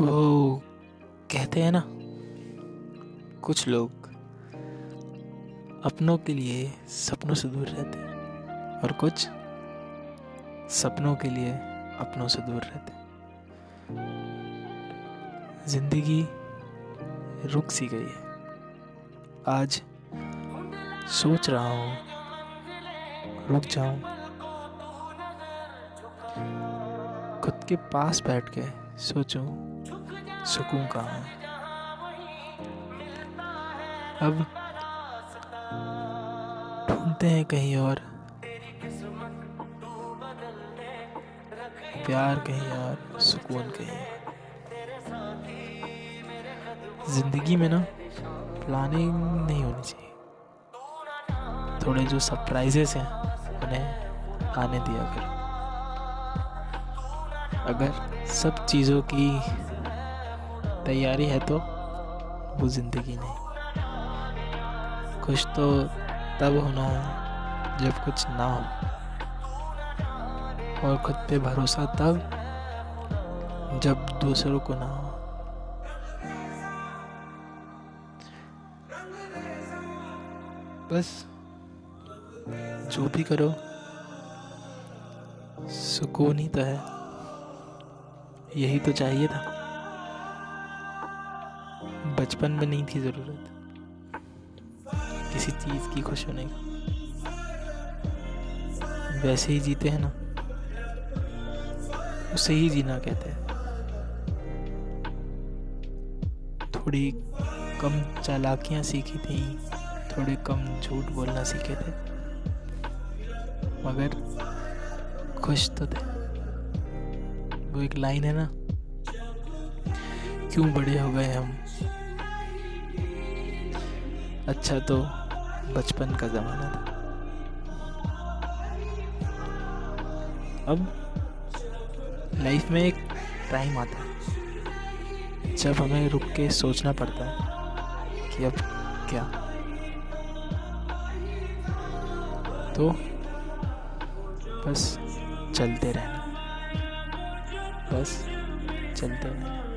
वो कहते हैं ना, कुछ लोग अपनों के लिए सपनों से दूर रहते हैं और कुछ सपनों के लिए अपनों से दूर रहते हैं। ज़िंदगी रुक सी गई है। आज सोच रहा हूँ, रुक जाऊँ। खुद के पास बैठ के सोचूं सुकून कहाँ अब ढूंढते हैं कहीं और। प्यार कहीं और, सुकून कहीं और। ज़िंदगी में ना प्लानिंग नहीं होनी चाहिए। थोड़े जो सरप्राइजेस हैं, उन्हें आने दिया करो। अगर सब चीज़ों की तैयारी है तो वो ज़िंदगी नहीं। कुछ तो तब होना है जब कुछ ना हो। और खुद पे भरोसा तब जब दूसरों को ना हो। बस जो भी करो, सुकून ही तो है। यही तो चाहिए था। बचपन में नहीं थी ज़रूरत। किसी चीज़ की खुश होने का। वैसे ही जीते हैं ना। उसे ही जीना कहते हैं। थोड़ी कम चालाकियाँ सीखी थी, थोड़े कम झूठ बोलना सीखे थे। मगर खुश तो थे। वो एक लाइन है ना, क्यों बड़े हो गए हम? अच्छा तो बचपन का ज़माना था। अब लाइफ में एक टाइम आता है, जब हमें रुक के सोचना पड़ता है कि अब क्या। तो बस चलते रहना, बस चलते रहना।